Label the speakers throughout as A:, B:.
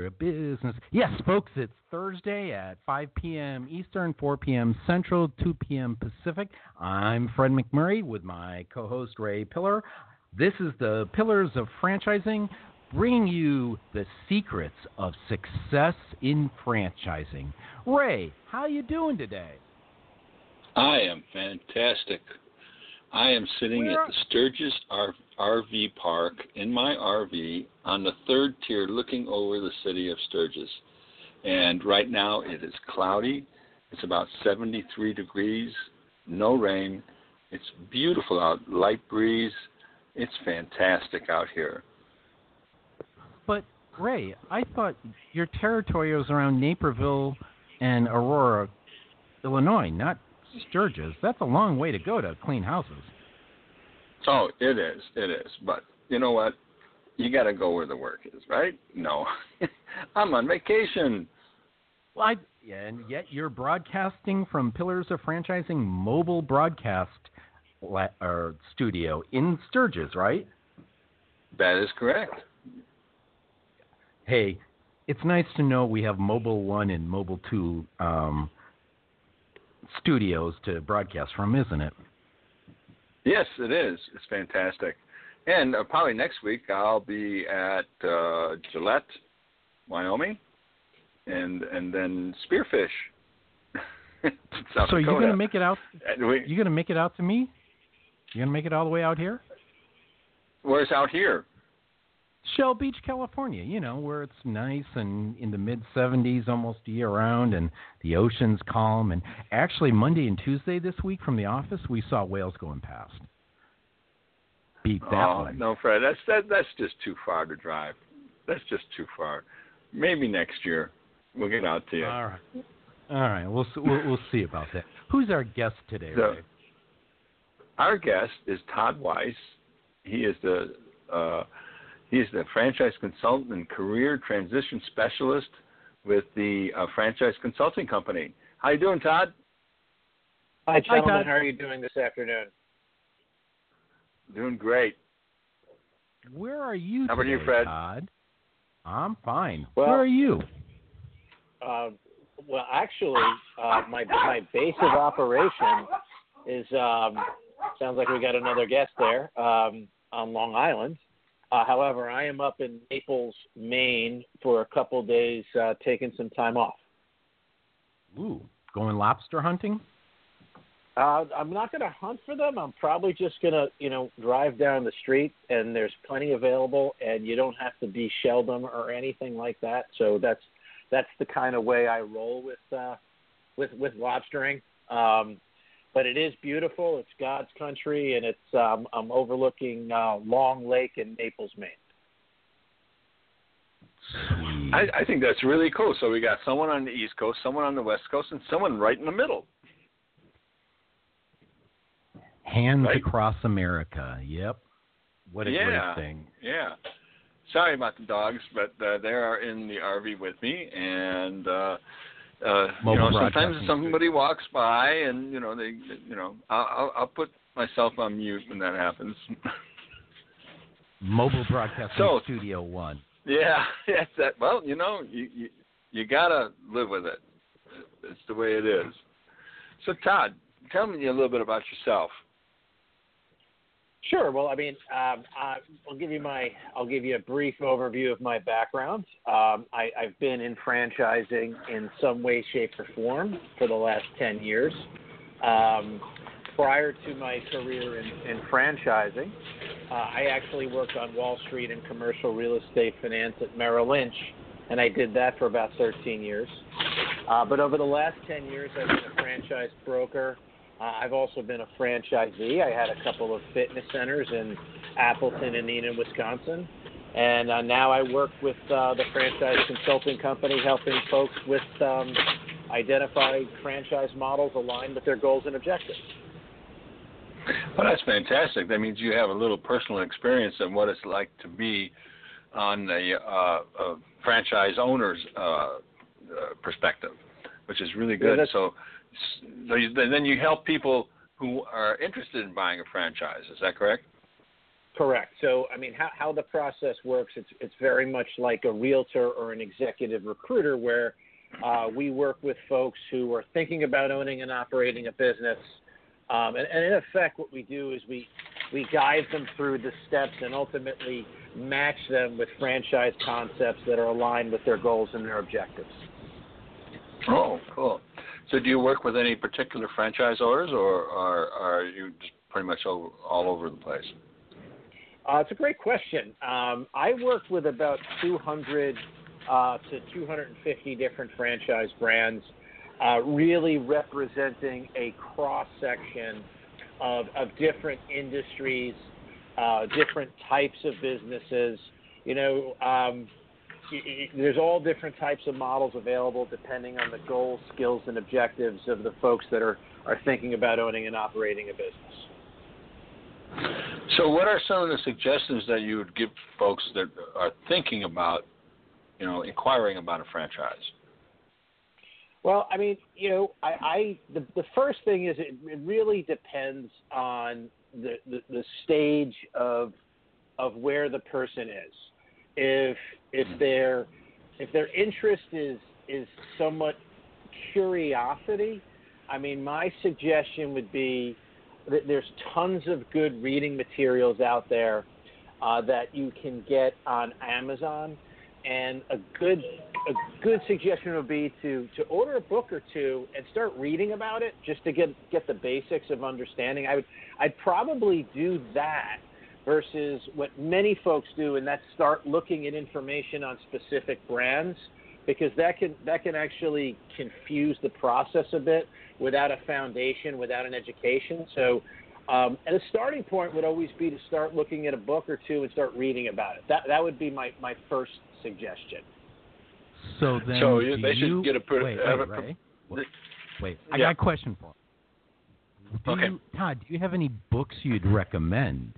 A: business. Yes, folks, it's Thursday at 5 p.m. Eastern, 4 p.m. Central, 2 p.m. Pacific. I'm Fred McMurray with my co host Ray Pillar. This is the Pillars of Franchising, bringing you the secrets of success in franchising. Ray, how are you doing today?
B: I am fantastic. I am sitting
A: Where
B: at the Sturgis R- RV Park in my RV on the third tier looking over the city of Sturgis. And right now it is cloudy. It's about 73 degrees, no rain. It's beautiful out, light breeze. It's fantastic out here.
A: But, Ray, I thought your territory was around Naperville and Aurora, Illinois, not Sturgis. That's a long way to go to clean houses.
B: Oh, it is. It is. But you know what? You got to go where the work is, right? No. I'm on vacation.
A: Well, I, yeah, and yet you're broadcasting from Pillars of Franchising mobile broadcast la- or studio in Sturgis, right?
B: That is correct.
A: Hey, it's nice to know we have Mobile One and Mobile Two um, studios to broadcast from, isn't it?
B: Yes, it is. It's fantastic. And uh, probably next week I'll be at uh, Gillette, Wyoming, and and then Spearfish.
A: So you're gonna make it out?
B: We-
A: You're gonna make it out to me? You're gonna make it all the way out here?
B: Where's out here?
A: Shell Beach, California, you know, where it's nice and in the mid 70s almost year round and the ocean's calm. And actually, Monday and Tuesday this week from the office, we saw whales going past. Beat that
B: oh
A: one.
B: no, Fred, that's that, that's just too far to drive. That's just too far. Maybe next year we'll get out to you.
A: All right. All right. We'll, we'll, we'll see about that. Who's our guest today,
B: So-
A: Ray?
B: Our guest is Todd Weiss. He is the uh, he is the franchise consultant and career transition specialist with the uh, franchise consulting company. How you doing, Todd?
C: Hi, gentlemen.
A: Todd.
C: How are you doing this afternoon?
B: Doing great.
A: Where are you
B: How about you,
A: today,
B: Fred?
A: Todd? I'm fine.
C: Well-
A: Where are you?
C: Uh, well, actually, uh, my my base of operation is um, sounds like we got another guest there um, on Long Island. Uh, however, I am up in Naples, Maine, for a couple days, uh, taking some time off.
A: Ooh, going lobster hunting?
C: Uh, I'm not going to hunt for them. I'm probably just going to, you know, drive down the street, and there's plenty available, and you don't have to de-shell them or anything like that. So that's that's the kind of way I roll with uh, with with lobstering. Um, but it is beautiful. It's God's country, and it's um, I'm overlooking uh, Long Lake in Naples, Maine.
B: I, I think that's really cool. So we got someone on the East Coast, someone on the West Coast, and someone right in the middle.
A: Hands
B: Right?
A: across America. Yep. What a
B: Yeah.
A: great thing.
B: Yeah. Sorry about the dogs, but uh, they are in the RV with me, and uh, uh, you know sometimes somebody walks by, and you know they, you know, I'll, I'll, I'll put myself on mute when that happens.
A: Mobile Broadcasting
B: So-
A: Studio One.
B: yeah, that's that. Well, you know, you you, you gotta live with it. It's the way it is. So Todd, tell me a little bit about yourself.
C: Sure. Well, I mean, um, I, I'll give you my I'll give you a brief overview of my background. Um, I, I've been in franchising in some way, shape, or form for the last ten years. Um, prior to my career in, in franchising, uh, I actually worked on Wall Street in commercial real estate finance at Merrill Lynch, and I did that for about 13 years. Uh, but over the last 10 years, I've been a franchise broker. Uh, I've also been a franchisee. I had a couple of fitness centers in Appleton and Neenah, Wisconsin. And uh, now I work with uh, the franchise consulting company, helping folks with um, identify franchise models aligned with their goals and objectives.
B: Well, that's fantastic. That means you have a little personal experience of what it's like to be on the uh, uh, franchise owner's uh, uh, perspective, which is really good.
C: that's-
B: so, so you, then you help people who are interested in buying a franchise. Is that correct?
C: Correct. So, I mean, how, how the process works, it's, it's very much like a realtor or an executive recruiter where uh, we work with folks who are thinking about owning and operating a business. Um, and, and in effect, what we do is we, we guide them through the steps and ultimately match them with franchise concepts that are aligned with their goals and their objectives.
B: Oh, cool. So, do you work with any particular franchisors, or are, are you just pretty much all, all over the place?
C: Uh, it's a great question. Um, I work with about 200 uh, to 250 different franchise brands, uh, really representing a cross section of, of different industries, uh, different types of businesses. You know, um, there's all different types of models available depending on the goals, skills, and objectives of the folks that are, are thinking about owning and operating a business.
B: So, what are some of the suggestions that you would give folks that are thinking about, you know, inquiring about a franchise?
C: Well, I mean, you know, I, I the, the first thing is it, it really depends on the, the, the stage of of where the person is. If if mm-hmm. their if their interest is is somewhat curiosity, I mean, my suggestion would be that there's tons of good reading materials out there uh, that you can get on Amazon, and a good a good suggestion would be to to order a book or two and start reading about it just to get get the basics of understanding. I would I'd probably do that versus what many folks do, and that's start looking at information on specific brands because that can that can actually confuse the process a bit without a foundation, without an education. So, um, and a starting point would always be to start looking at a book or two and start reading about it. That that would be my my first suggestion.
A: So then,
B: so
A: you,
B: they
A: you,
B: should get a per,
A: wait,
B: wait,
A: wait, wait, wait. I
B: yeah.
A: got a question for. You. Do
B: okay.
A: You, Todd, do you have any books you'd recommend?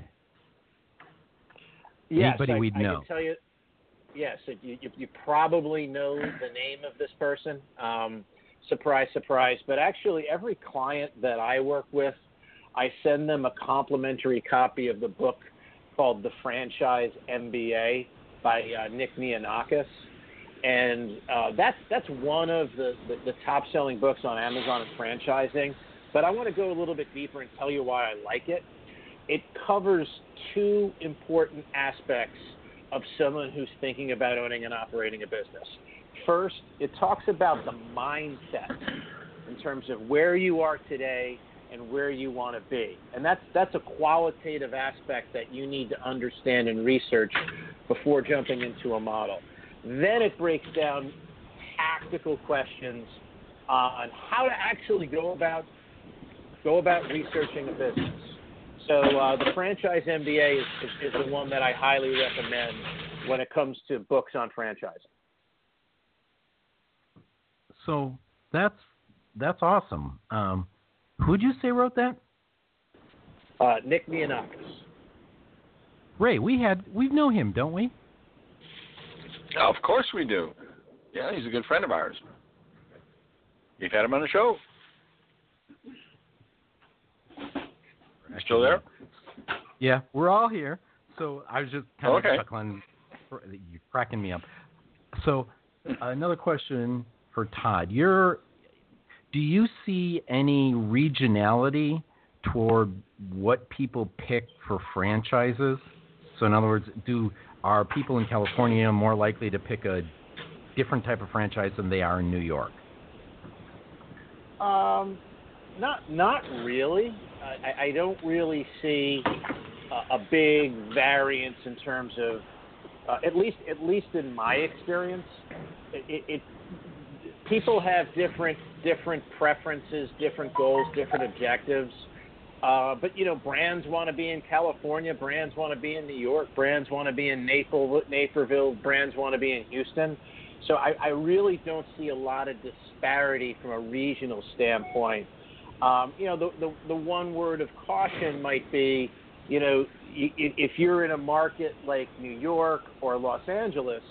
C: Yes,
A: Anybody
C: I,
A: we'd
C: I
A: know.
C: can tell you. Yes, you, you, you probably know the name of this person. Um, surprise, surprise. But actually, every client that I work with, I send them a complimentary copy of the book called The Franchise MBA by uh, Nick Neonakis. And uh, that's that's one of the, the, the top selling books on Amazon and franchising. But I want to go a little bit deeper and tell you why I like it. It covers two important aspects of someone who's thinking about owning and operating a business. First, it talks about the mindset in terms of where you are today and where you want to be. And that's that's a qualitative aspect that you need to understand and research before jumping into a model. Then it breaks down tactical questions on how to actually go about go about researching a business. So uh, the franchise MBA is, is, is the one that I highly recommend when it comes to books on franchising.
A: So that's that's awesome. Um, who'd you say wrote that?
C: Uh, Nick Neonakis.
A: Ray, we had we know him, don't we?
B: Oh, of course we do. Yeah, he's a good friend of ours. You've had him on the show. You still there?
A: Yeah, we're all here. So I was just kind
B: okay.
A: of chuckling. You're cracking me up. So another question for Todd. You're, do you see any regionality toward what people pick for franchises? So in other words, do are people in California more likely to pick a different type of franchise than they are in New York?
C: Um, not not really. I, I don't really see a, a big variance in terms of, uh, at least at least in my experience, it, it people have different different preferences, different goals, different objectives. Uh, but you know, brands want to be in California, brands want to be in New York, brands want to be in Naperville, Naperville, brands want to be in Houston. So I, I really don't see a lot of disparity from a regional standpoint. Um, you know, the, the the one word of caution might be, you know, if you're in a market like New York or Los Angeles,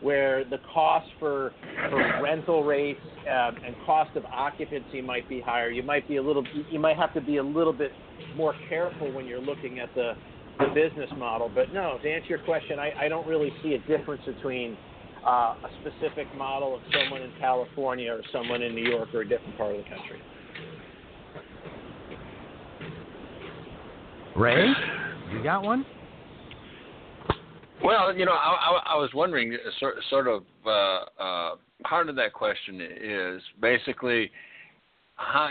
C: where the cost for for rental rates um, and cost of occupancy might be higher. You might be a little you might have to be a little bit more careful when you're looking at the the business model. But no, to answer your question, I, I don't really see a difference between uh, a specific model of someone in California or someone in New York or a different part of the country.
A: Ray, you got one?
B: Well, you know, I, I, I was wondering, uh, sort, sort of, uh, uh, part of that question is basically how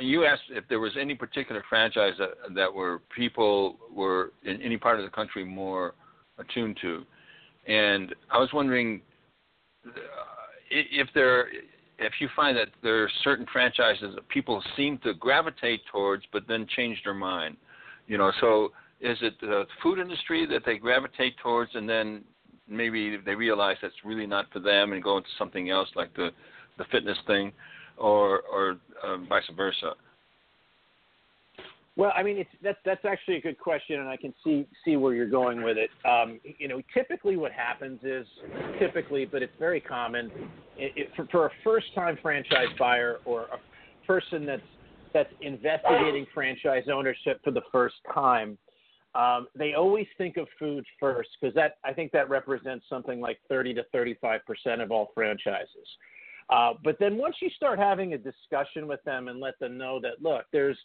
B: you, asked if there was any particular franchise that that were people were in any part of the country more attuned to, and I was wondering uh, if there if you find that there are certain franchises that people seem to gravitate towards but then change their mind, you know, so is it the food industry that they gravitate towards and then maybe they realize that's really not for them and go into something else like the the fitness thing or or um, vice versa
C: well, I mean, it's that's that's actually a good question, and I can see see where you're going with it. Um, you know, typically what happens is typically, but it's very common it, it, for, for a first-time franchise buyer or a person that's that's investigating franchise ownership for the first time. Um, they always think of food first because that I think that represents something like 30 to 35 percent of all franchises. Uh, but then once you start having a discussion with them and let them know that look, there's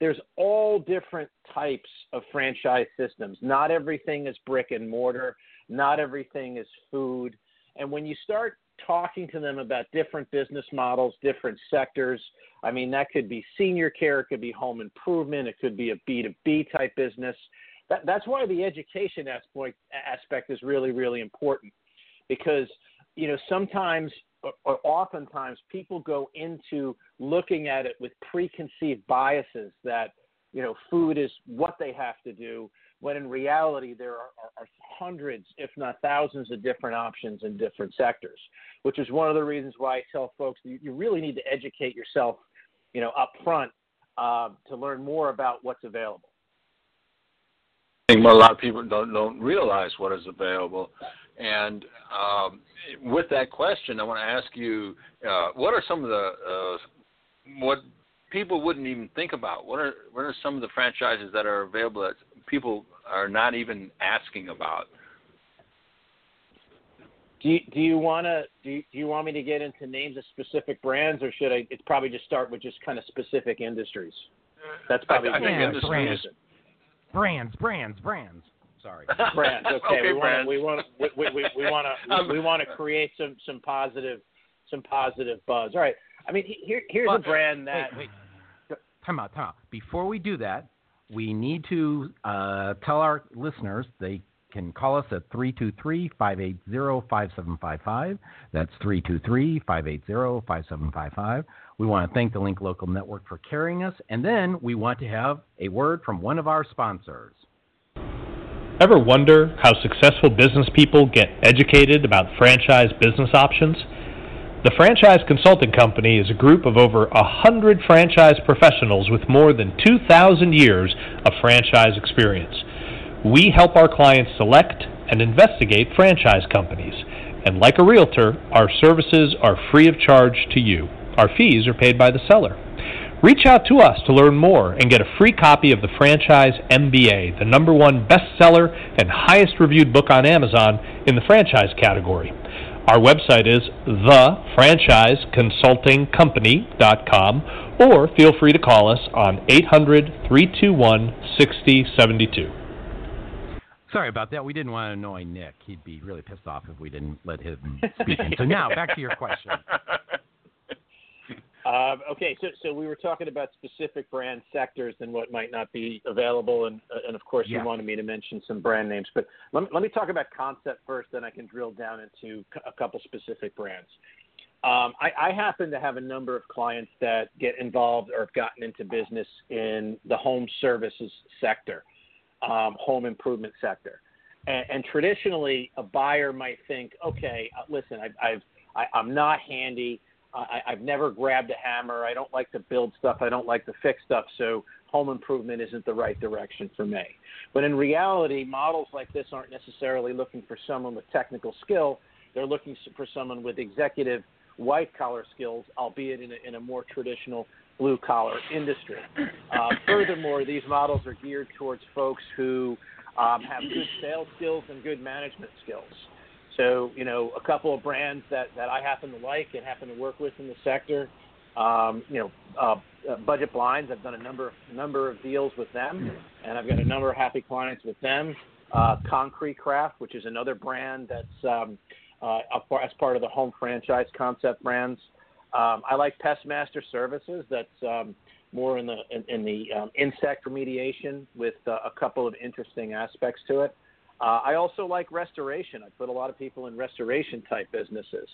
C: there's all different types of franchise systems. Not everything is brick and mortar, not everything is food. And when you start talking to them about different business models, different sectors, I mean, that could be senior care, it could be home improvement, it could be a B2B type business. That, that's why the education aspect, aspect is really, really important because, you know, sometimes oftentimes people go into looking at it with preconceived biases that you know food is what they have to do when in reality there are, are, are, hundreds if not thousands of different options in different sectors which is one of the reasons why i tell folks you, you really need to educate yourself you know up front uh, to learn more about what's available.
B: I think a lot of people don't don't realize what is available and um, with that question, I want to ask you, uh, what are some of the uh, what people wouldn't even think about? What are what are some of the franchises that are available that people are not even asking about?
C: Do you, do you want to do you, do you want me to get into names of specific brands, or should I? It's probably just start with just kind of specific industries. That's probably
B: I, I think industries.
A: Brands, brands, brands. Sorry.
C: Brands. Okay. okay we want to we want we we want to we want to create some some positive some positive buzz. All right. I mean, here here's a brand that.
A: Wait, wait. Time out. Time out. Before we do that, we need to uh, tell our listeners they can call us at 323-580-5755. That's 323-580-5755. We want to thank the Link Local Network for carrying us, and then we want to have a word from one of our sponsors.
D: Ever wonder how successful business people get educated about franchise business options? The Franchise Consulting Company is a group of over a hundred franchise professionals with more than 2,000 years of franchise experience. We help our clients select and investigate franchise companies. And like a realtor, our services are free of charge to you. Our fees are paid by the seller. Reach out to us to learn more and get a free copy of the Franchise MBA, the number one bestseller and highest reviewed book on Amazon in the franchise category. Our website is thefranchiseconsultingcompany.com or feel free to call us on 800 321 6072.
A: Sorry about that. We didn't want to annoy Nick. He'd be really pissed off if we didn't let him speak. so now back to your question.
C: Um, okay, so so we were talking about specific brand sectors and what might not be available, and uh, and of course yeah. you wanted me to mention some brand names, but let me, let me talk about concept first, then I can drill down into a couple specific brands. Um, I, I happen to have a number of clients that get involved or have gotten into business in the home services sector, um, home improvement sector, and, and traditionally a buyer might think, okay, uh, listen, I've, I've I, I'm not handy. I, I've never grabbed a hammer. I don't like to build stuff. I don't like to fix stuff. So home improvement isn't the right direction for me. But in reality, models like this aren't necessarily looking for someone with technical skill. They're looking for someone with executive white collar skills, albeit in a, in a more traditional blue collar industry. Uh, furthermore, these models are geared towards folks who um, have good sales skills and good management skills. So, you know, a couple of brands that, that I happen to like and happen to work with in the sector, um, you know, uh, uh, Budget Blinds. I've done a number number of deals with them, and I've got a number of happy clients with them. Uh, Concrete Craft, which is another brand that's um, uh, as part of the home franchise concept brands. Um, I like Pestmaster Services. That's um, more in the in, in the um, insect remediation with uh, a couple of interesting aspects to it. Uh, I also like restoration. I put a lot of people in restoration type businesses.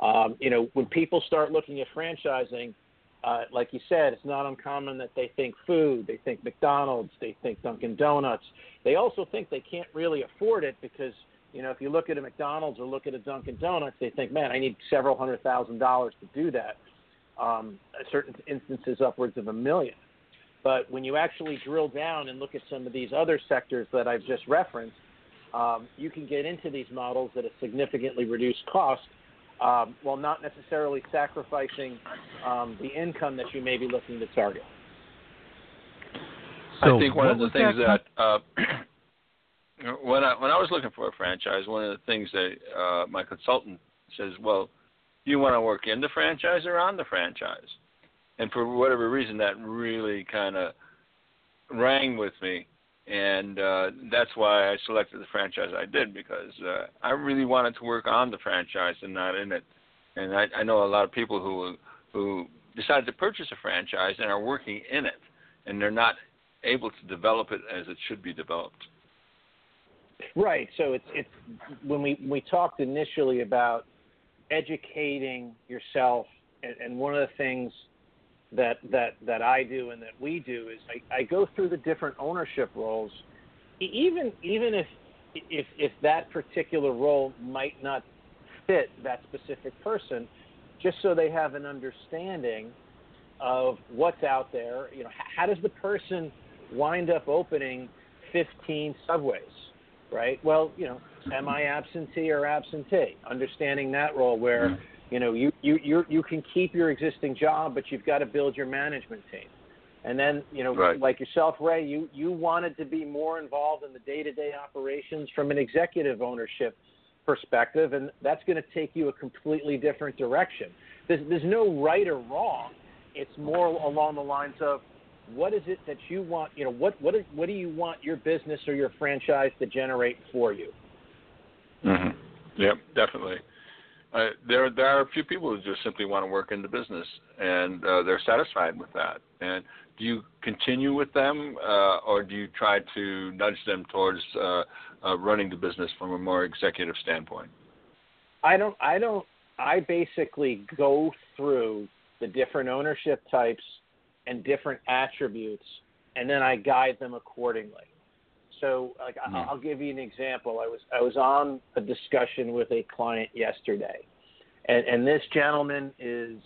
C: Um, you know, when people start looking at franchising, uh, like you said, it's not uncommon that they think food, they think McDonald's, they think Dunkin' Donuts. They also think they can't really afford it because, you know, if you look at a McDonald's or look at a Dunkin' Donuts, they think, man, I need several hundred thousand dollars to do that. Um, certain instances, upwards of a million. But when you actually drill down and look at some of these other sectors that I've just referenced, um, you can get into these models at a significantly reduced cost um, while not necessarily sacrificing um, the income that you may be looking to target.
B: So I think one of the things that, that uh, when I when I was looking for a franchise, one of the things that uh, my consultant says, "Well, you want to work in the franchise or on the franchise?" And for whatever reason, that really kind of rang with me and uh, that's why I selected the franchise I did because uh, I really wanted to work on the franchise and not in it. And I, I know a lot of people who who decided to purchase a franchise and are working in it, and they're not able to develop it as it should be developed.
C: Right. So it's it's when we we talked initially about educating yourself, and, and one of the things that that that I do and that we do is I, I go through the different ownership roles, even even if if if that particular role might not fit that specific person, just so they have an understanding of what's out there. You know, how does the person wind up opening 15 subways, right? Well, you know, am I absentee or absentee? Understanding that role where mm-hmm you know, you you you you can keep your existing job, but you've got to build your management team. And then, you know,
B: right.
C: like yourself, Ray, you you wanted to be more involved in the day-to-day operations from an executive ownership perspective, and that's going to take you a completely different direction. There's there's no right or wrong. It's more along the lines of what is it that you want? You know, what what is, what do you want your business or your franchise to generate for you?
B: Mm-hmm. Yep, definitely. Uh, there there are a few people who just simply want to work in the business and uh, they're satisfied with that. And do you continue with them, uh, or do you try to nudge them towards uh, uh, running the business from a more executive standpoint?
C: I don't. I don't. I basically go through the different ownership types and different attributes, and then I guide them accordingly. So, like, mm-hmm. I'll give you an example. I was I was on a discussion with a client yesterday, and, and this gentleman is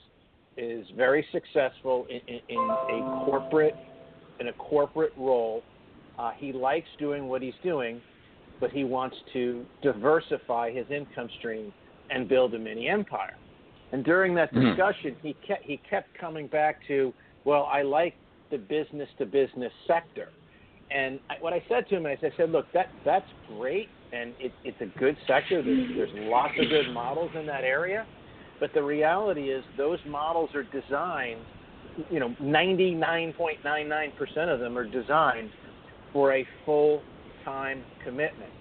C: is very successful in, in, in a corporate in a corporate role. Uh, he likes doing what he's doing, but he wants to diversify his income stream and build a mini empire. And during that mm-hmm. discussion, mm-hmm. he kept he kept coming back to, well, I like the business to business sector. And I, what I said to him is, I said, look, that that's great, and it, it's a good sector. There's, there's lots of good models in that area, but the reality is those models are designed. You know, 99.99% of them are designed for a full-time commitment.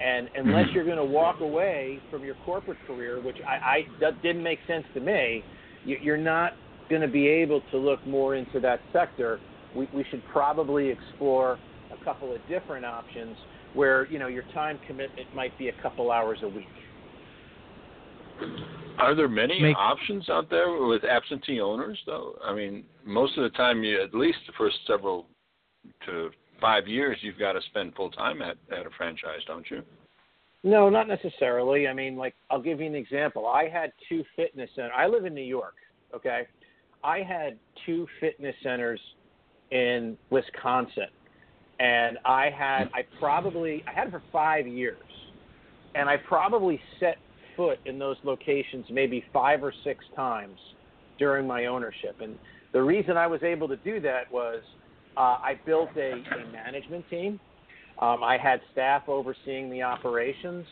C: And unless mm-hmm. you're going to walk away from your corporate career, which I, I that didn't make sense to me, you're not going to be able to look more into that sector we, we should probably explore a couple of different options where you know your time commitment might be a couple hours a week.
B: Are there many Make, options out there with absentee owners, though? I mean, most of the time, you at least the first several to five years, you've got to spend full time at at a franchise, don't you?
C: No, not necessarily. I mean, like I'll give you an example. I had two fitness centers. I live in New York. Okay, I had two fitness centers in Wisconsin, and I had I probably I had it for five years, and I probably set foot in those locations maybe five or six times during my ownership. And The reason I was able to do that was uh, I built a, a management team. Um, I had staff overseeing the operations.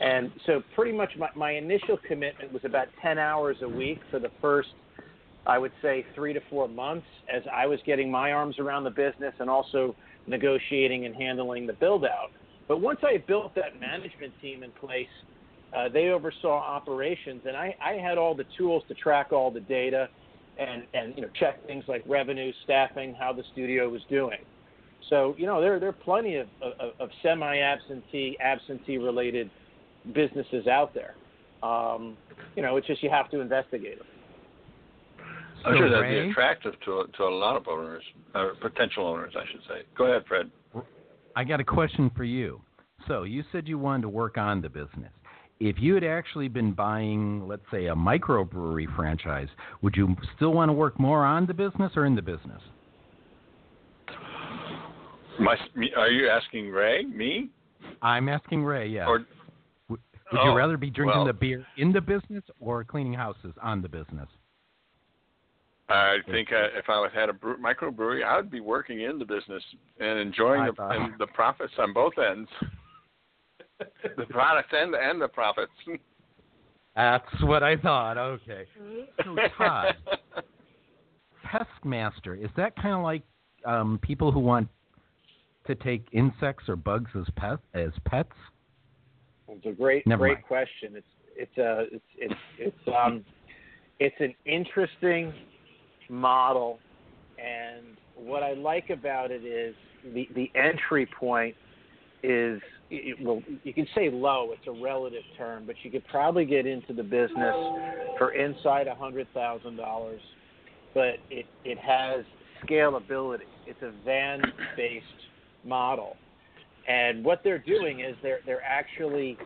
C: And so, pretty much, my, my initial commitment was about 10 hours a week for the first, I would say, three to four months as I was getting my arms around the business and also negotiating and handling the build out. But once I built that management team in place, uh, they oversaw operations, and I, I had all the tools to track all the data and, and you know check things like revenue, staffing, how the studio was doing. So you know there there are plenty of, of, of semi-absentee, absentee-related businesses out there. Um, you know, it's just you have to investigate them.
B: I'm sure that'd be attractive to to a lot of owners, or potential owners, I should say. Go ahead, Fred.
A: I got a question for you. So you said you wanted to work on the business. If you had actually been buying, let's say, a microbrewery franchise, would you still want to work more on the business or in the business?
B: My, are you asking Ray? Me?
A: I'm asking Ray. Yeah.
B: Or,
A: would, would oh, you rather be drinking
B: well,
A: the beer in the business or cleaning houses on the business?
B: I think uh, if I had a brew, microbrewery, I would be working in the business and enjoying the, and the profits on both ends, the products and and the profits.
A: That's what I thought. Okay. So Todd, Pestmaster is that kind of like um, people who want to take insects or bugs as pets as pets?
C: It's a great
A: Never
C: great
A: mind.
C: question. It's it's a it's it's it's um it's an interesting model, and what I like about it is the the entry point is it, well you can say low. It's a relative term, but you could probably get into the business for inside a hundred thousand dollars, but it it has scalability. It's a van based model. And what they're doing is they're they're actually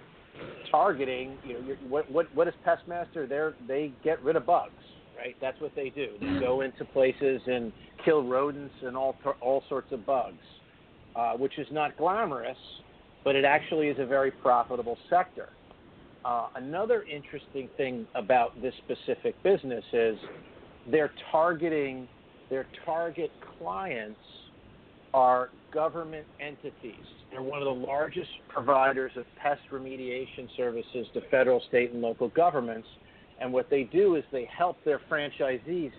C: targeting. You know, what what what is Pestmaster? They they get rid of bugs, right? That's what they do. They go into places and kill rodents and all all sorts of bugs, uh, which is not glamorous, but it actually is a very profitable sector. Uh, another interesting thing about this specific business is they're targeting their target clients are government entities. They're one of the largest providers of pest remediation services to federal, state, and local governments. And what they do is they help their franchisees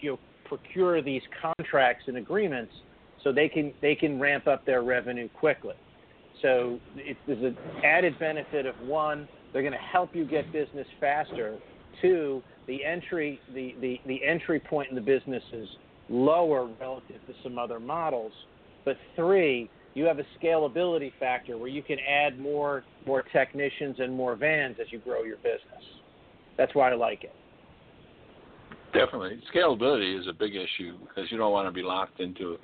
C: you know, procure these contracts and agreements so they can they can ramp up their revenue quickly. So it, there's an added benefit of one, they're going to help you get business faster. Two, the entry the, the, the entry point in the business is lower relative to some other models. But three, you have a scalability factor where you can add more more technicians and more vans as you grow your business. That's why I like it.
B: Definitely, scalability is a big issue because you don't want to be locked into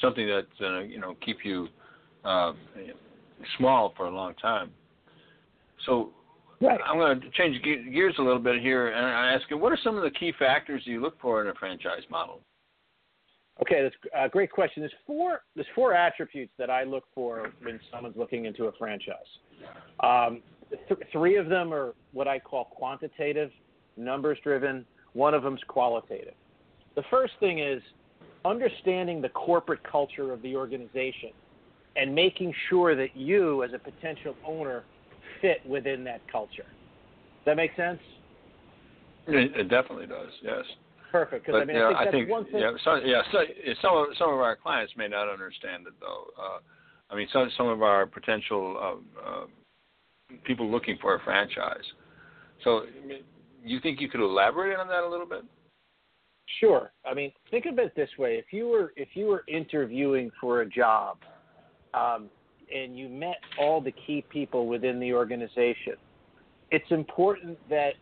B: something that's uh, you know keep you uh, small for a long time. So
C: right.
B: I'm going to change gears a little bit here and I ask you, what are some of the key factors you look for in a franchise model?
C: Okay, that's a great question. There's four there's four attributes that I look for when someone's looking into a franchise. Um, th- three of them are what I call quantitative, numbers driven. One of them's qualitative. The first thing is understanding the corporate culture of the organization and making sure that you, as a potential owner, fit within that culture. Does that make sense?
B: It, it definitely does. Yes.
C: Perfect. Because I mean, I think
B: I
C: that's
B: think,
C: one thing.
B: Yeah, so, yeah. So, some of some of our clients may not understand it though. Uh, I mean, some some of our potential uh, uh, people looking for a franchise. So, you think you could elaborate on that a little bit?
C: Sure. I mean, think of it this way: if you were if you were interviewing for a job, um, and you met all the key people within the organization, it's important that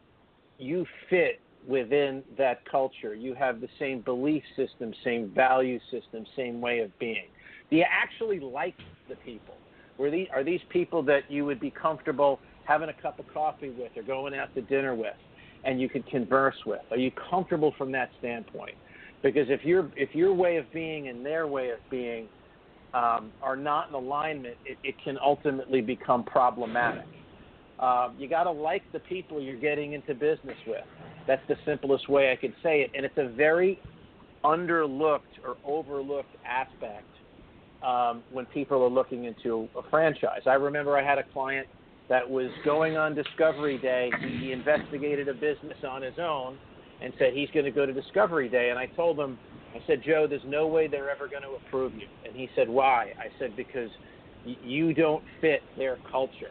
C: you fit within that culture. You have the same belief system, same value system, same way of being. Do you actually like the people? Were these, are these people that you would be comfortable having a cup of coffee with or going out to dinner with and you could converse with? Are you comfortable from that standpoint? Because if your if your way of being and their way of being um, are not in alignment, it, it can ultimately become problematic. Uh, you got to like the people you're getting into business with. That's the simplest way I could say it. And it's a very underlooked or overlooked aspect um, when people are looking into a franchise. I remember I had a client that was going on Discovery Day. He, investigated a business on his own and said he's going to go to Discovery Day. And I told him, I said, Joe, there's no way they're ever going to approve you. And he said, Why? I said, Because you don't fit their culture.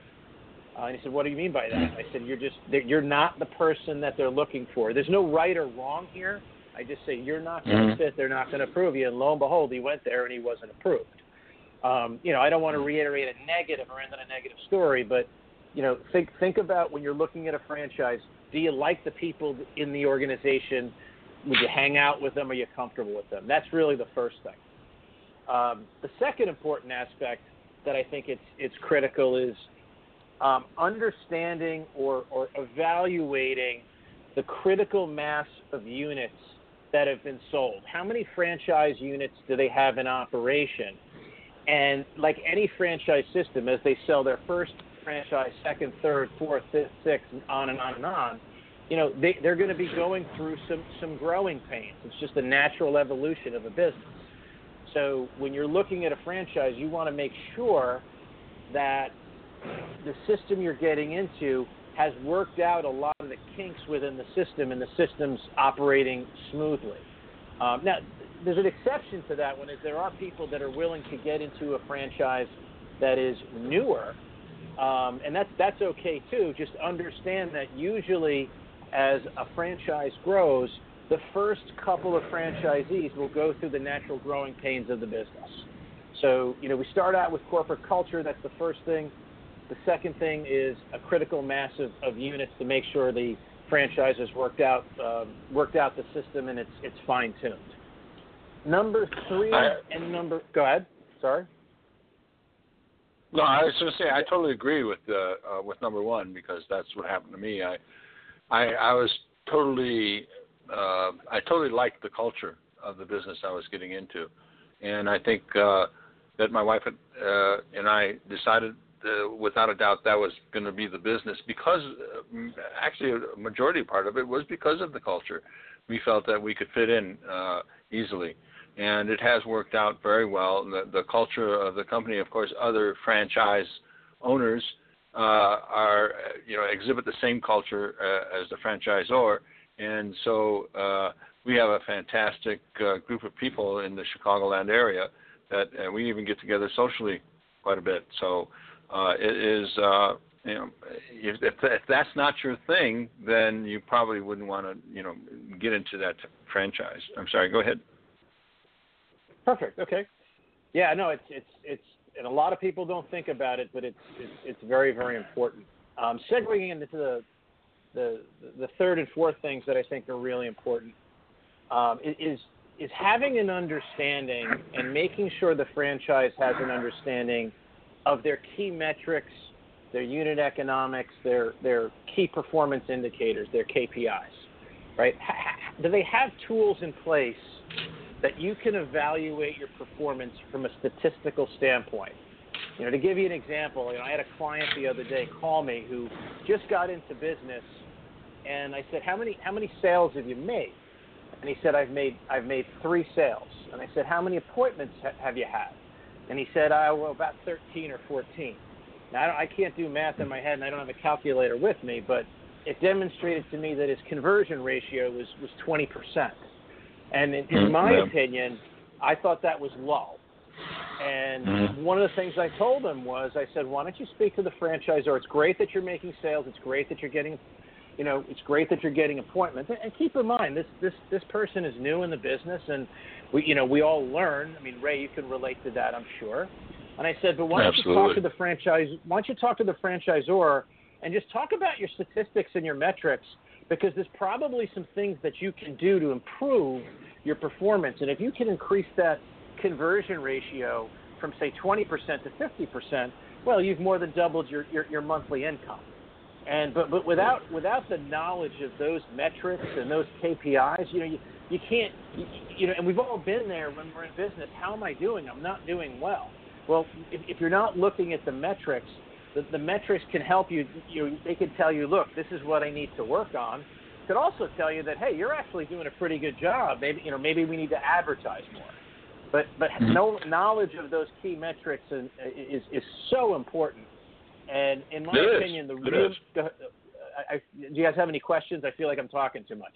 C: Uh, and he said, "What do you mean by that?" I said, "You're just you're not the person that they're looking for. There's no right or wrong here. I just say you're not going to
B: Mhm.
C: fit. They're not going to approve you." And lo and behold, he went there and he wasn't approved. Um, you know, I don't want to reiterate a negative or end on a negative story, but you know, think think about when you're looking at a franchise. Do you like the people in the organization? Would you hang out with them? Are you comfortable with them? That's really the first thing. Um, the second important aspect that I think it's it's critical is um, understanding or, or evaluating the critical mass of units that have been sold. How many franchise units do they have in operation? And like any franchise system, as they sell their first franchise, second, third, fourth, fifth, sixth, on and on and on, you know, they, they're going to be going through some, some growing pains. It's just a natural evolution of a business. So when you're looking at a franchise, you want to make sure that the system you're getting into has worked out a lot of the kinks within the system and the system's operating smoothly. Um, now, there's an exception to that one is there are people that are willing to get into a franchise that is newer, um, and that's that's okay too. Just understand that usually, as a franchise grows, the first couple of franchisees will go through the natural growing pains of the business. So, you know, we start out with corporate culture. That's the first thing. The second thing is a critical mass of, of units to make sure the franchise has worked out um, worked out the system and it's it's fine tuned. Number three
B: I-
C: and number go ahead. Sorry.
B: No, I was going to say I totally agree with uh, uh, with number one because that's what happened to me. I I, I was totally uh, I totally liked the culture of the business I was getting into, and I think uh, that my wife had, uh, and I decided uh, without a doubt that was going to be the business because uh, actually a majority part of it was because of the culture. We felt that we could fit in uh, easily and it has worked out very well. The, the culture of the company, of course, other franchise owners uh, are, you know, exhibit the same culture uh, as the franchisor, and so uh, we have a fantastic uh, group of people in the Chicagoland area that uh, we even get together socially quite a bit. So uh, it is. Uh, you know, if, if if that's not your thing, then you probably wouldn't want to, you know, get into that franchise. I'm sorry. Go ahead.
C: Perfect. Okay. Yeah. No. It's it's it's and a lot of people don't think about it, but it's it's, it's very very important. Um, segueing into the, the the third and fourth things that I think are really important um, is is having an understanding and making sure the franchise has an understanding of their key metrics, their unit economics, their their key performance indicators, their KPIs. Right? Do they have tools in place that you can evaluate your performance from a statistical standpoint? You know, to give you an example, you know, I had a client the other day call me who just got into business, and I said, "How many how many sales have you made?" And he said, "I've made I've made three sales." And I said, "How many appointments ha- have you had?" And he said, "I well about 13 or 14." Now I, don't, I can't do math in my head, and I don't have a calculator with me, but it demonstrated to me that his conversion ratio was was 20 percent. And in, in my
B: Yeah.
C: opinion, I thought that was low. And
B: Mhm.
C: one of the things I told him was, I said, why don't you speak to the franchisor? It's great that you're making sales. It's great that you're getting, you know, it's great that you're getting appointments. And- keep in mind, this this this person is new in the business, and we, you know, we all learn. I mean, Ray, you can relate to that, I'm sure. And I said, but why don't you talk to the franchise? Why don't you talk to the franchisor and just talk about your statistics and your metrics? Because there's probably some things that you can do to improve your performance. And if you can increase that conversion ratio from say 20% to 50%, well, you've more than doubled your, your, your monthly income. And but but without without the knowledge of those metrics and those KPIs, you know, you, you can't you, you know, and we've all been there when we're in business. How am I doing? I'm not doing well. Well, if, if you're not looking at the metrics, the, the metrics can help you. You know, they can tell you, look, this is what I need to work on. could also tell you that hey, you're actually doing a pretty good job. Maybe you know maybe we need to advertise more. But but
B: Mhm.
C: no knowledge of those key metrics and, is is so important. And in my
B: It is.
C: opinion, the
B: It
C: real. The, I, I, do you guys have any questions? I feel like I'm talking too much.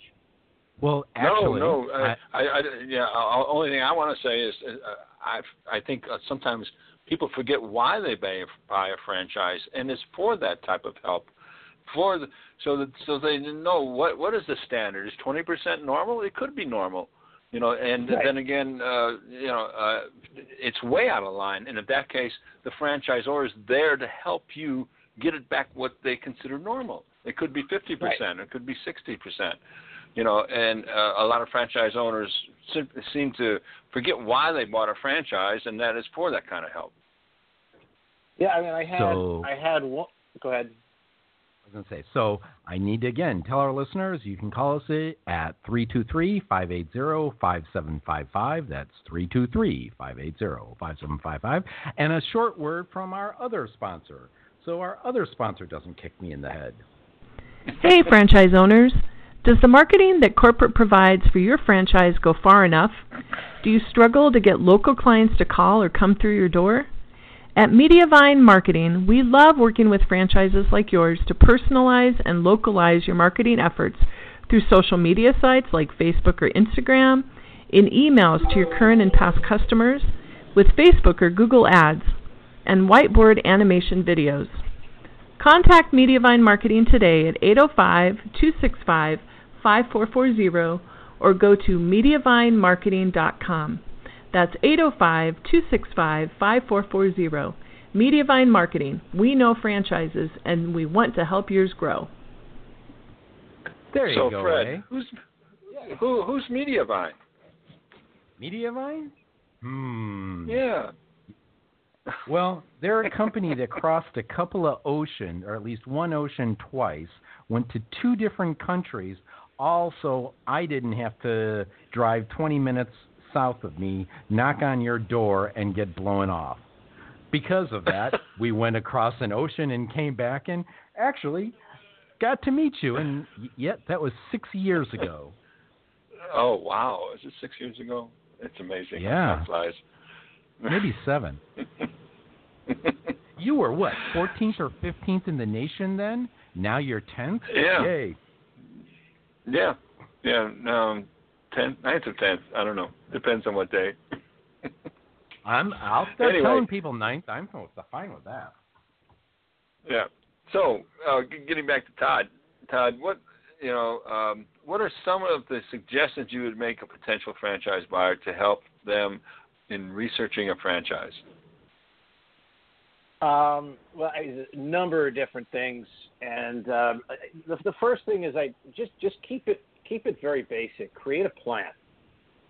A: Well, actually,
B: no, no.
A: I-
B: Uh, I, I, yeah. Uh, only thing I want to say is, uh, I, I think uh, sometimes people forget why they buy a, buy a franchise, and it's for that type of help, for the, so that so they know what what is the standard. Is twenty percent normal? It could be normal, you know. And
C: Right.
B: then again, uh, you know, uh, it's way out of line. And in that case, the franchisor is there to help you get it back what they consider normal. It could be fifty percent. It could be sixty percent you know, and uh, a lot of franchise owners sim- seem to forget why they bought a franchise, and that is for that kind of help.
C: Yeah, I mean, I had
A: So-
C: I had one. Go ahead.
A: I was going to say, so I need to again tell our listeners you can call us at 323 580 5755. That's 323 580 5755. And a short word from our other sponsor. So our other sponsor doesn't kick me in the head.
E: Hey, franchise owners. Does the marketing that corporate provides for your franchise go far enough? Do you struggle to get local clients to call or come through your door? At Mediavine Marketing, we love working with franchises like yours to personalize and localize your marketing efforts through social media sites like Facebook or Instagram, in emails to your current and past customers, with Facebook or Google Ads, and whiteboard animation videos. Contact Mediavine Marketing today at 805-265-5440 or go to mediavinemarketing.com. That's 805-265-5440. Mediavine Marketing. We know franchises and we want to help yours grow.
A: There you
B: so,
A: go,
B: Fred,
A: eh?
B: who's who, who's Mediavine?
A: Mediavine? Hmm.
B: Yeah.
A: Well, they're a company that crossed a couple of oceans, or at least one ocean twice, went to two different countries. Also, I didn't have to drive 20 minutes south of me, knock on your door, and get blown off. Because of that, we went across an ocean and came back and actually got to meet you. And yet, that was six years ago.
B: Oh wow! Is it six years ago? It's amazing.
A: Yeah. Maybe seven. You were what, 14th or 15th in the nation then? Now you're 10th?
B: Yeah.
A: Yay.
B: yeah. Yeah. Um, tenth, ninth or tenth. I don't know. Depends on what day.
A: I'm, I'll start
B: Anyway.
A: telling people ninth. I'm fine with that.
B: Yeah. So, uh, getting back to Todd, Todd, what you know, um, what are some of the suggestions you would make a potential franchise buyer to help them in researching a franchise?
C: Um, well, I- a number of different things, and um, the, the first thing is I just just keep it keep it very basic. Create a plan.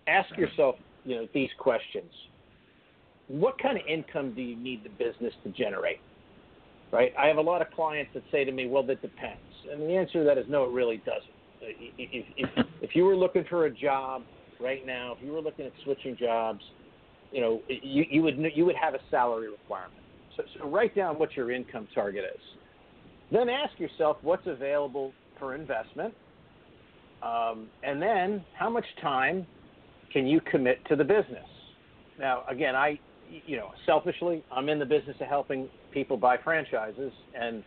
C: Ask yourself, you know, these questions: What kind of income do you need the business to generate? Right. I have a lot of clients that say to me, "Well, that depends," and the answer to that is no, it really doesn't. Uh, if, if, if you were looking for a job right now, if you were looking at switching jobs, you know, you, you would you would have a salary requirement. So, so write down what your income target is. Then ask yourself what's available for investment, um, and then how much time can you commit to the business. Now, again, I, you know, selfishly, I'm in the business of helping people buy franchises, and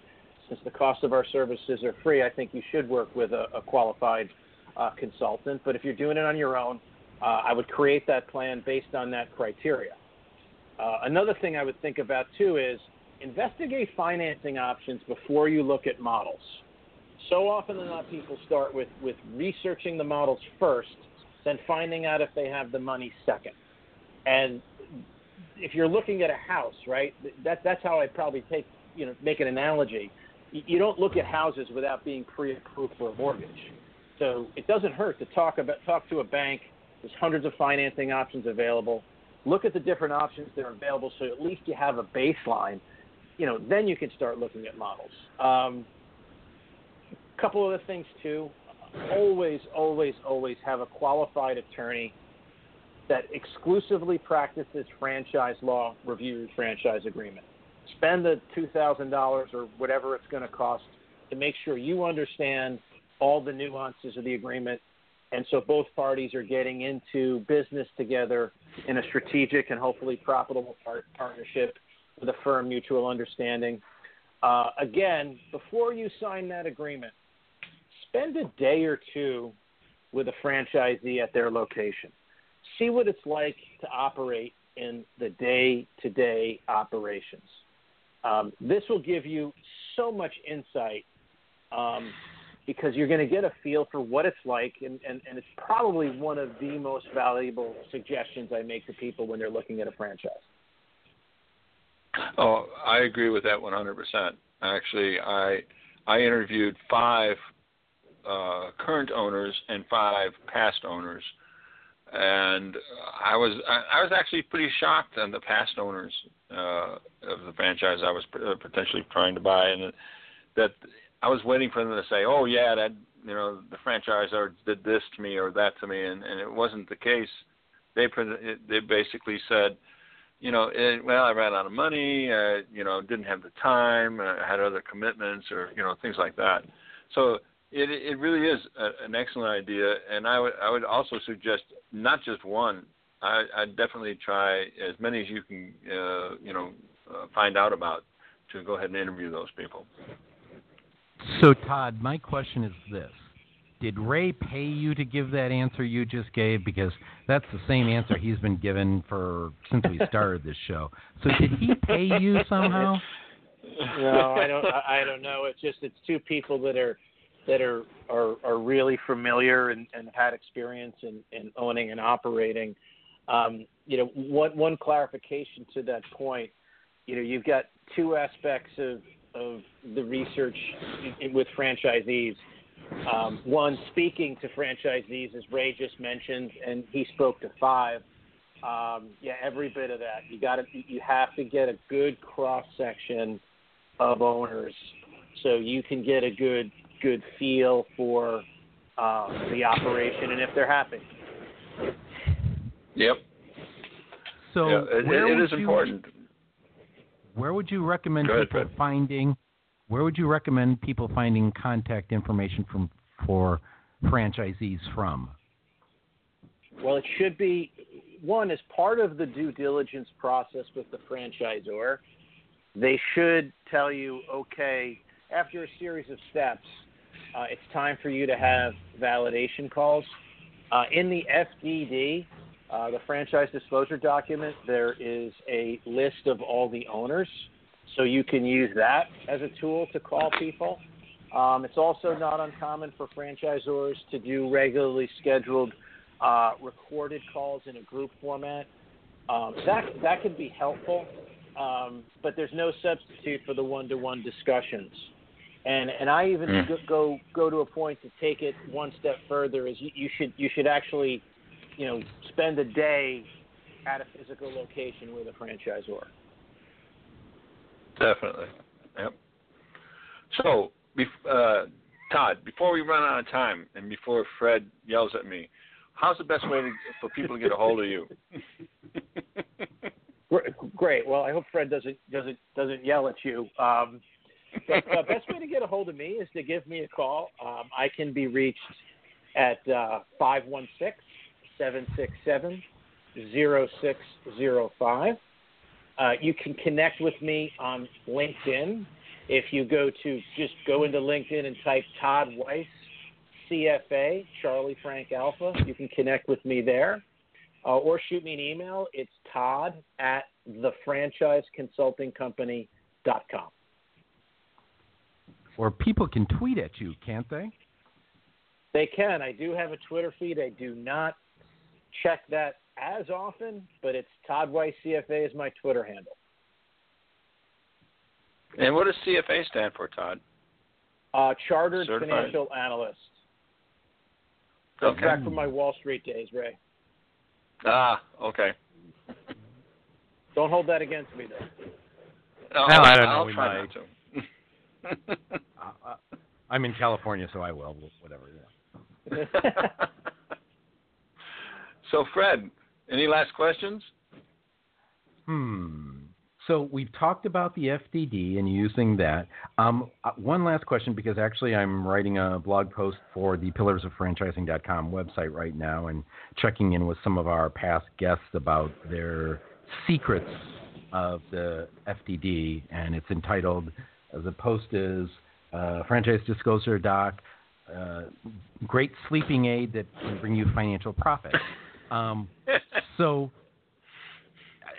C: since the cost of our services are free, I think you should work with a, a qualified uh, consultant. But if you're doing it on your own, uh, I would create that plan based on that criteria. Uh, another thing I would think about too is investigate financing options before you look at models. So often than not, people start with, with researching the models first, then finding out if they have the money second. And if you're looking at a house, right, that, that's how I'd probably take, you know, make an analogy. You- You don't look at houses without being pre-approved for a mortgage. So it doesn't hurt to talk about talk to a bank. There's hundreds of financing options available. Look at the different options that are available, so at least you have a baseline. You know, then you can start looking at models. Um, couple other things too. Always, always, always have a qualified attorney that exclusively practices franchise law review franchise agreement. Spend the two thousand dollars or whatever it's going to cost to make sure you understand all the nuances of the agreement. And so both parties are getting into business together in a strategic and hopefully profitable par- partnership with a firm mutual understanding. Uh, again, before you sign that agreement, spend a day or two with a franchisee at their location. See what it's like to operate in the day to day operations. Um, this will give you so much insight um, because you're going to get a feel for what it's like, and, and, and it's probably one of the most valuable suggestions I make to people when they're looking at a franchise.
B: Oh, I agree with that 100%. Actually, I I interviewed five uh, current owners and five past owners, and I was I, I was actually pretty shocked on the past owners uh, of the franchise I was uh, potentially trying to buy, and that I was waiting for them to say, "Oh yeah, that you know the franchisor did this to me or that to me," and, and it wasn't the case. They they basically said, you know, it, well, I ran out of money, uh, you know, didn't have the time, uh, had other commitments, or you know, things like that. So it it really is a, an excellent idea, and I would I would also suggest not just one. I I definitely try as many as you can, uh, you know, uh, find out about to go ahead and interview those people.
A: So Todd, my question is this: Did Ray pay you to give that answer you just gave? Because that's the same answer he's been given for since we started this show. So did he pay you somehow?
C: No, I don't. I don't know. It's just it's two people that are that are are, are really familiar and, and had experience in, in owning and operating. Um, you know, one one clarification to that point. You know, you've got two aspects of of the research with franchisees. Um, one, speaking to franchisees, as Ray just mentioned, and he spoke to five. Um, yeah, every bit of that. You got you have to get a good cross section of owners, so you can get a good good feel for uh, the operation and if they're happy.
B: Yep.
A: So
B: yeah, it, it is
A: you,
B: important.
A: Where would you recommend
B: ahead,
A: people
B: Fred.
A: finding? Where would you recommend people finding contact information from for franchisees from?
C: Well, it should be one as part of the due diligence process with the franchisor. They should tell you, okay, after a series of steps, uh, it's time for you to have validation calls. Uh, in the FDD, uh, the franchise disclosure document, there is a list of all the owners, so you can use that as a tool to call people. Um, it's also not uncommon for franchisors to do regularly scheduled uh, recorded calls in a group format. Um, that that can be helpful, um, but there's no substitute for the one-to-one discussions. And and I even
B: Mm.
C: go, go go to a point to take it one step further. Is you, you should you should actually, you know, spend a day at a physical location with a franchisor.
B: Definitely. Yep. So, uh, Todd, before we run out of time and before Fred yells at me, how's the best way to, for people to get a hold of you?
C: Great. Well, I hope Fred doesn't doesn't doesn't yell at you. Um, the best way to get a hold of me is to give me a call. Um, I can be reached at uh, 516-767-0605. Uh, you can connect with me on LinkedIn. If you go to just go into LinkedIn and type Todd Weiss, CFA, Charlie Frank Alpha, you can connect with me there. Uh, or shoot me an email. It's Todd at thefranchiseconsultingcompany.com.
A: Or people can tweet at you, can't they?
C: They can. I do have a Twitter feed. I do not check that as often, but it's Todd Weiss CFA is my Twitter handle.
B: and what does CFA stand for, Todd?
C: Uh, chartered
B: Certified.
C: financial analyst. That's
B: Okay.
C: back from my Wall Street days, Ray.
B: Ah, okay.
C: Don't hold that against me, though.
A: Well, I don't know,
B: I'll
A: we
B: try
A: might.
B: not to.
A: Uh, uh, I'm in California, so I will. Whatever. Yeah.
B: so, Fred, any last questions?
A: Hmm. So we've talked about the FDD and using that. Um, uh, one last question, because actually I'm writing a blog post for the Pillars of PillarsOfFranchising.com website right now, and checking in with some of our past guests about their secrets of the FDD, and it's entitled, the post is uh, Franchise Disclosure Doc, uh, Great Sleeping Aid that can bring you financial profit. Um, so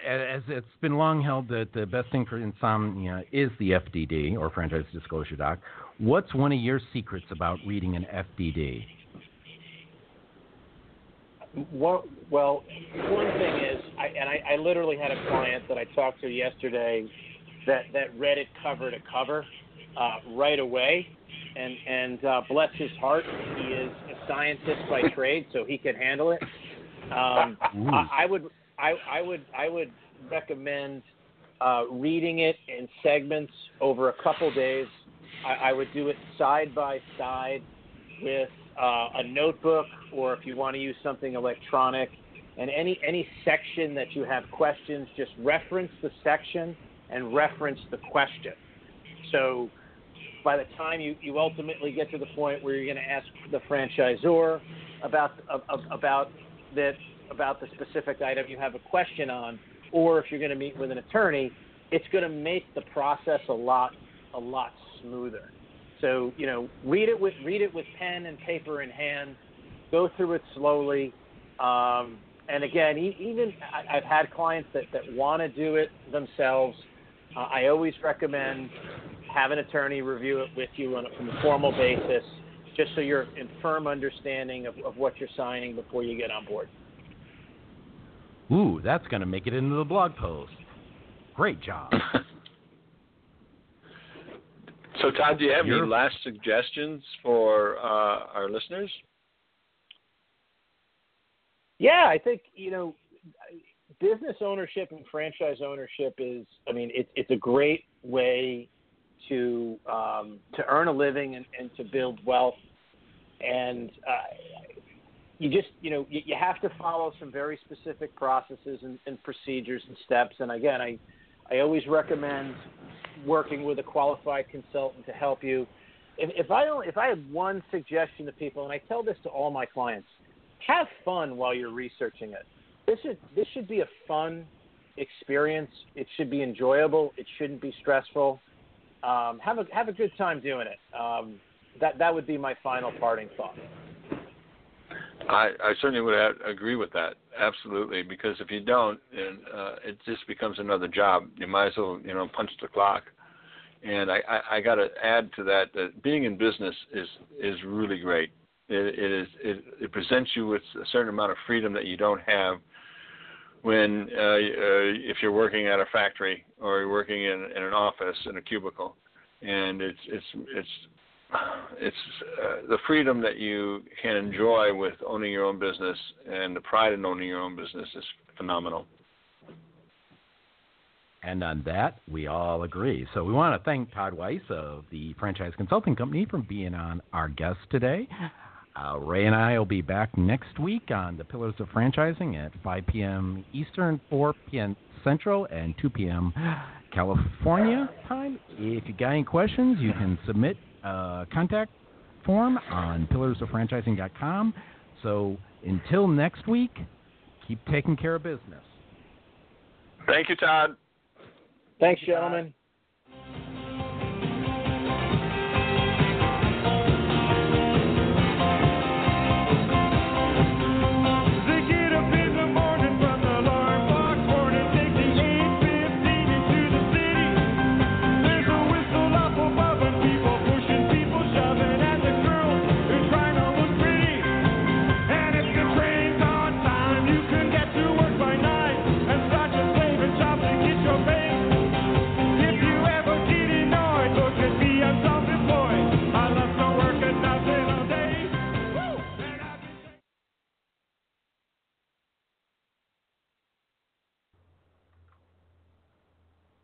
A: as it's been long held that the best thing for insomnia is the FDD or franchise disclosure doc, what's one of your secrets about reading an FDD?
C: Well, well one thing is, I, and I, I literally had a client that I talked to yesterday that that read it cover to cover uh, right away, and and uh, bless his heart, he is a scientist by trade, so he can handle it. Um, I, I would I, I would I would recommend uh, reading it in segments over a couple days. I, I would do it side by side with uh, a notebook, or if you want to use something electronic. And any any section that you have questions, just reference the section and reference the question. So by the time you, you ultimately get to the point where you're going to ask the franchisor about about that about the specific item you have a question on, or if you're going to meet with an attorney, it's going to make the process a lot a lot smoother. So you know, read it with read it with pen and paper in hand. Go through it slowly. Um, and again, even I've had clients that, that want to do it themselves. Uh, I always recommend have an attorney review it with you on a, from a formal basis, just so you're in firm understanding of, of what you're signing before you get on board.
A: Ooh, that's going to make it into the blog post. Great job.
B: so, Todd, do you have You're... any last suggestions for uh, our listeners?
C: Yeah, I think you know, business ownership and franchise ownership is. I mean, it, it's a great way to um, to earn a living and, and to build wealth. And uh, you just you know you, you have to follow some very specific processes and, and procedures and steps. And again, I I always recommend working with a qualified consultant to help you. If, if I only, if I had one suggestion to people, and I tell this to all my clients, have fun while you're researching it. This should this should be a fun experience. It should be enjoyable. It shouldn't be stressful. Um, have a have a good time doing it. Um, that that would be my final parting thought.
B: I, I certainly would have, agree with that absolutely because if you don't, and uh, it just becomes another job. You might as well you know punch the clock. And I, I, I got to add to that that being in business is is really great. It, it is it, it presents you with a certain amount of freedom that you don't have when uh, uh, if you're working at a factory or you're working in, in an office in a cubicle, and it's it's it's it's uh, the freedom that you can enjoy with owning your own business and the pride in owning your own business is phenomenal.
A: And on that, we all agree. So we want to thank Todd Weiss of the Franchise Consulting Company for being on our guest today. Uh, Ray and I will be back next week on the Pillars of Franchising at 5 p.m. Eastern, 4 p.m. Central, and 2 p.m. California time. If you got any questions, you can submit a contact form on pillarsoffranchising.com. So until next week, keep taking care of business.
B: Thank you, Todd.
C: Thanks, gentlemen.